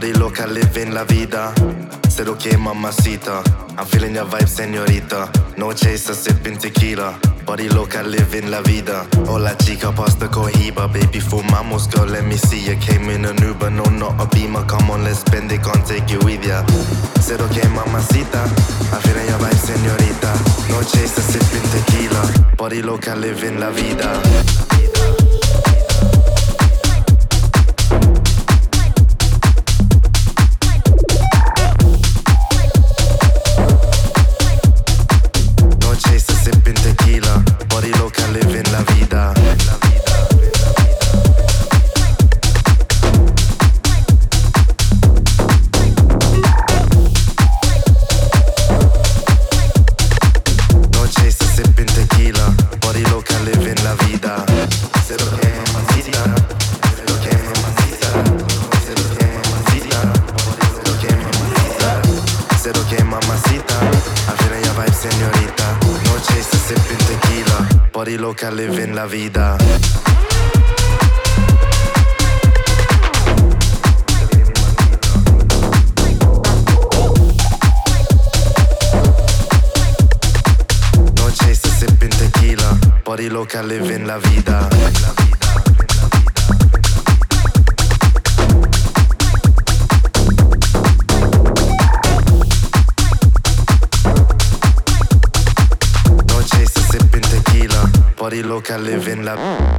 Party loca, living la vida. Said okay, mamacita. I'm feeling your vibe, senorita. No chaser, sipping tequila. Body loca, living la vida. Hola chica, pasta cohiba. Baby, fumamos, girl, let me see you. Came in an Uber, no, not a Beamer. Come on, let's spend it, can't take you with ya. Said okay, mamacita. I'm feeling your vibe, senorita. No chaser, sipping tequila. Body loca, living la vida. party local, living la vida. Noche se sipping tequila, party local, living la vida. I live in love.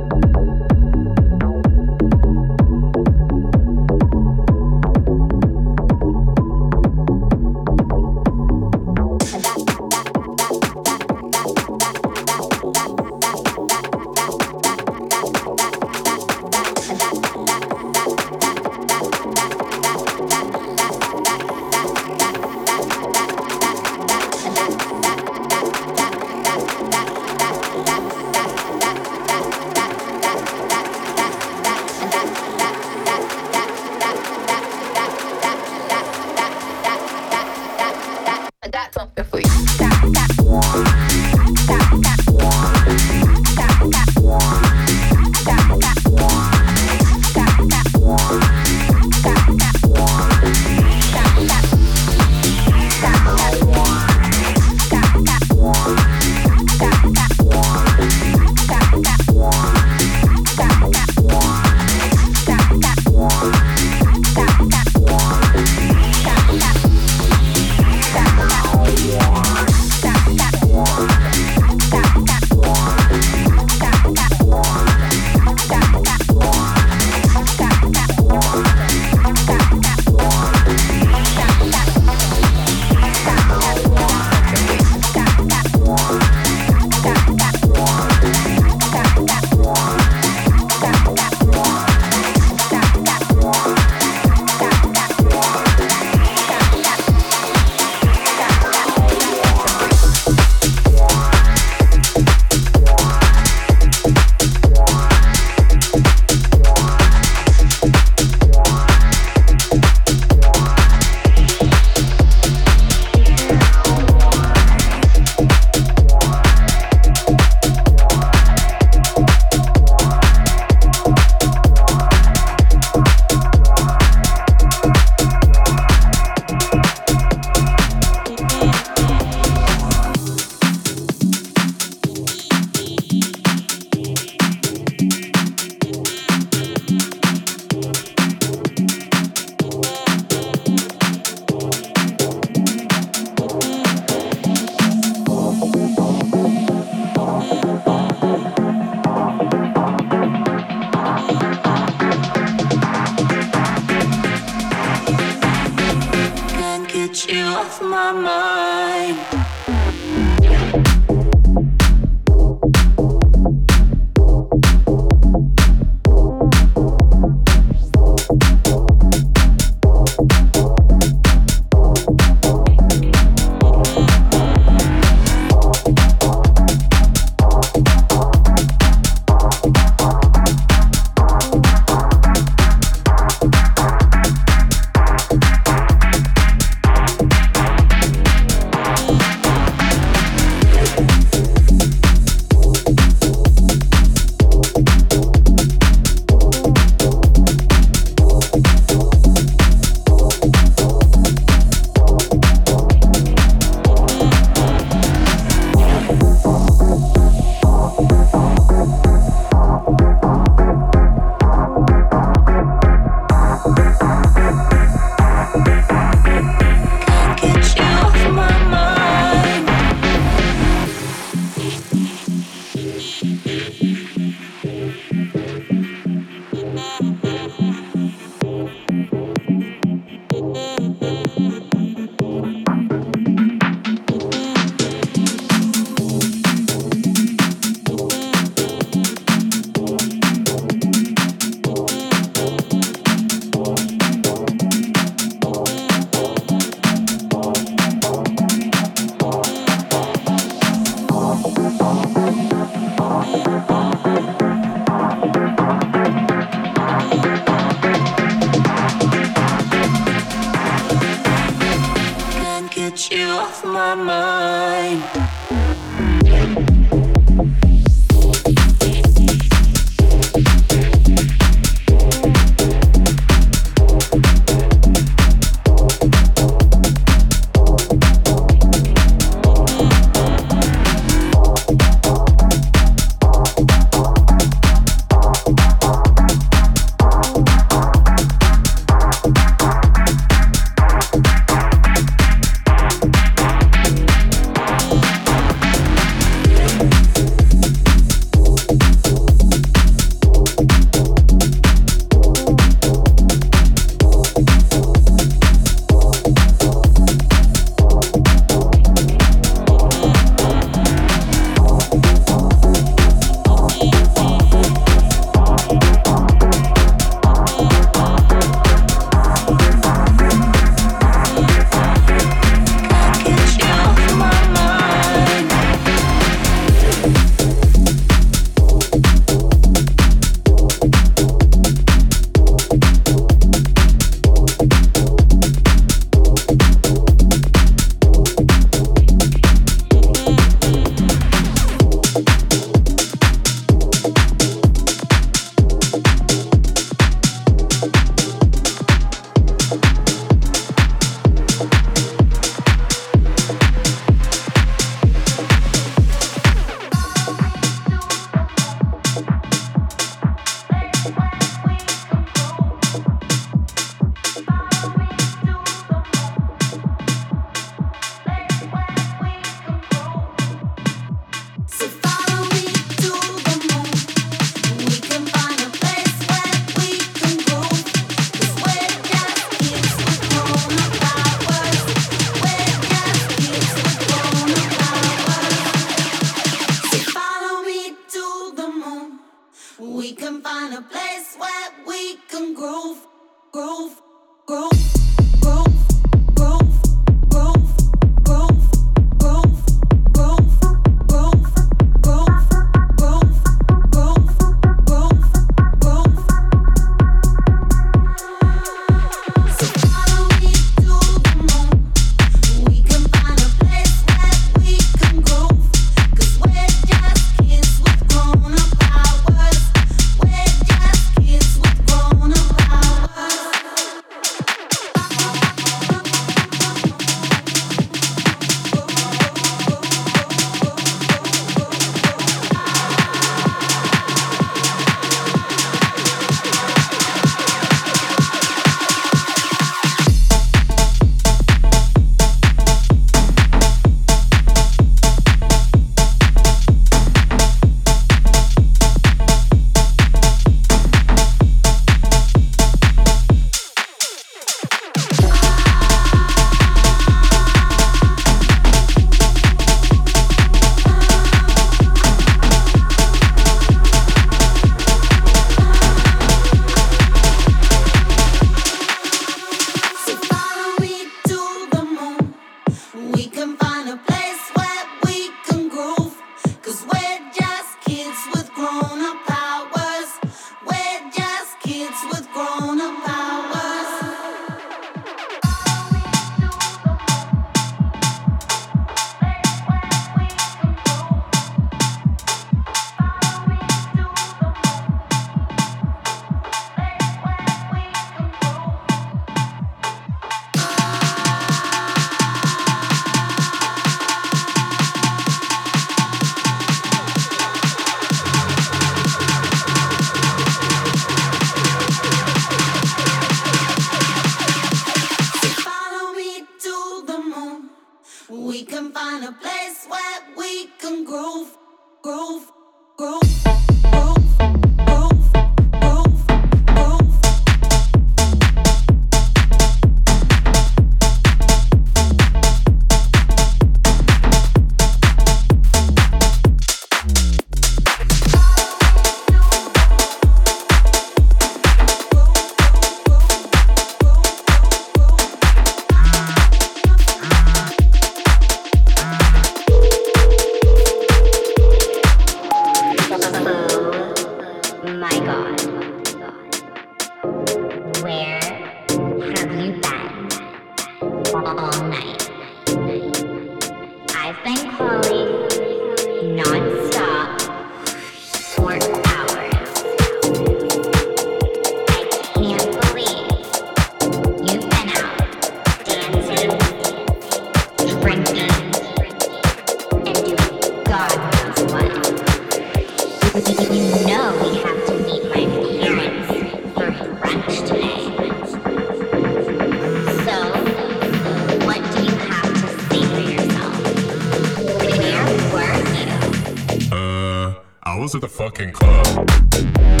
At the fucking club.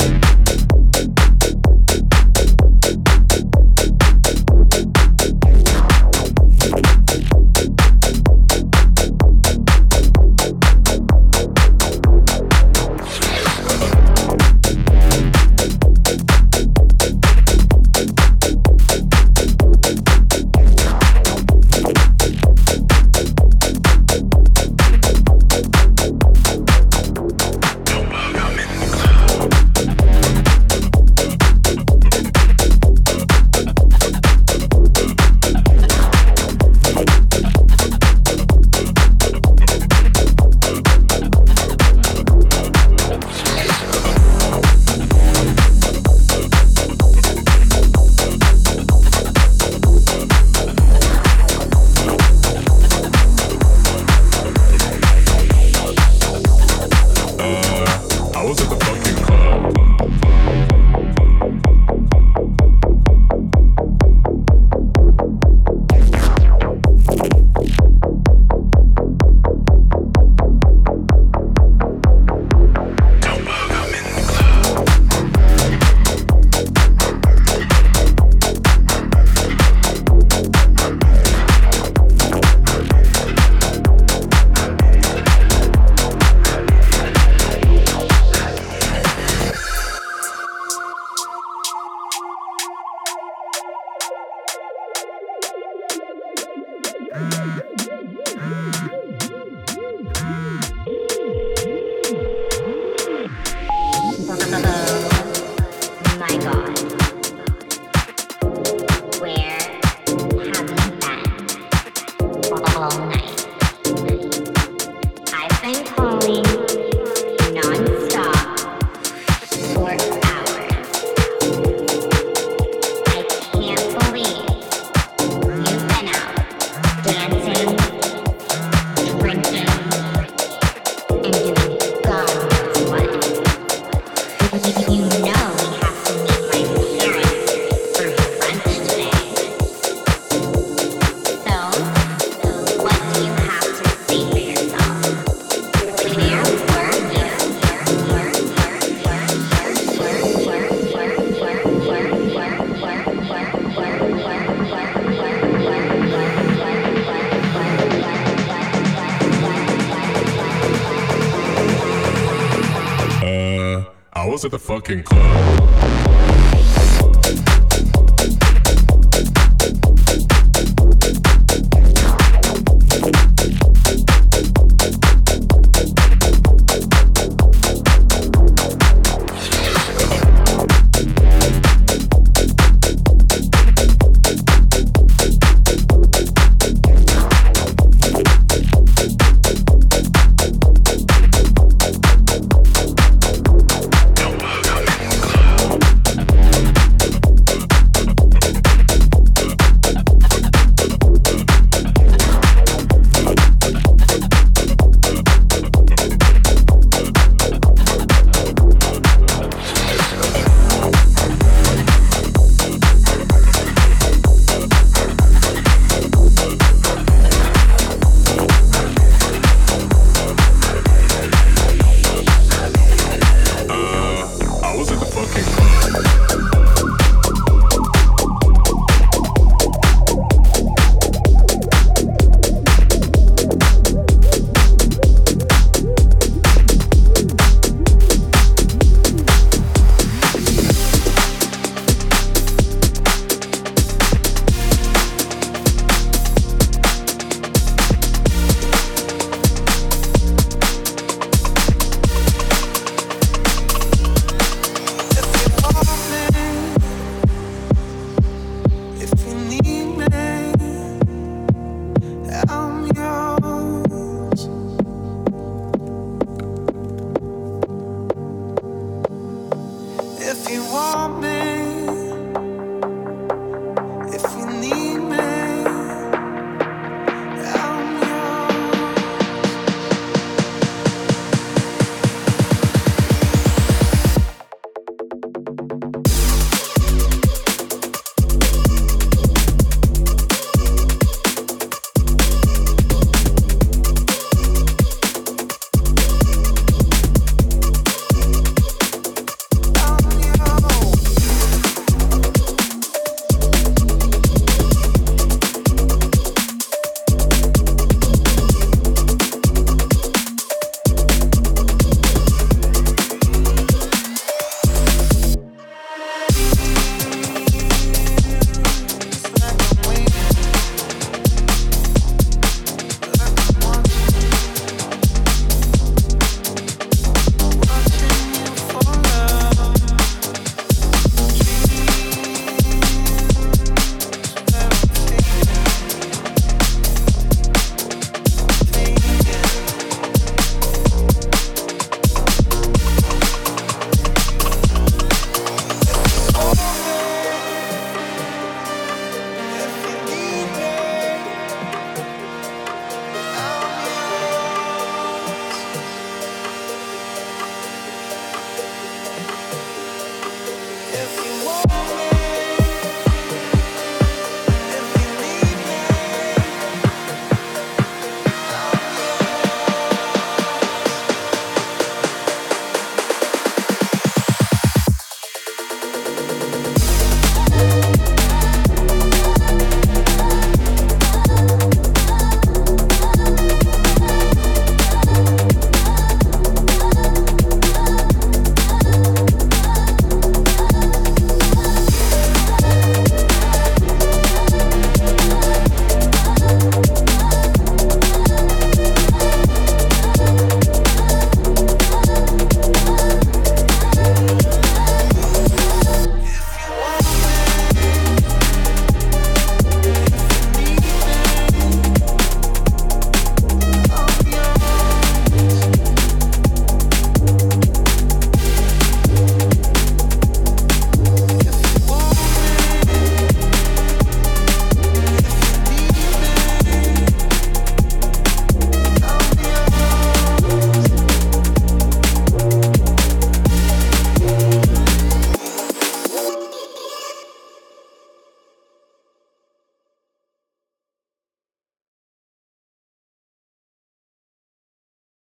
To at the fucking club.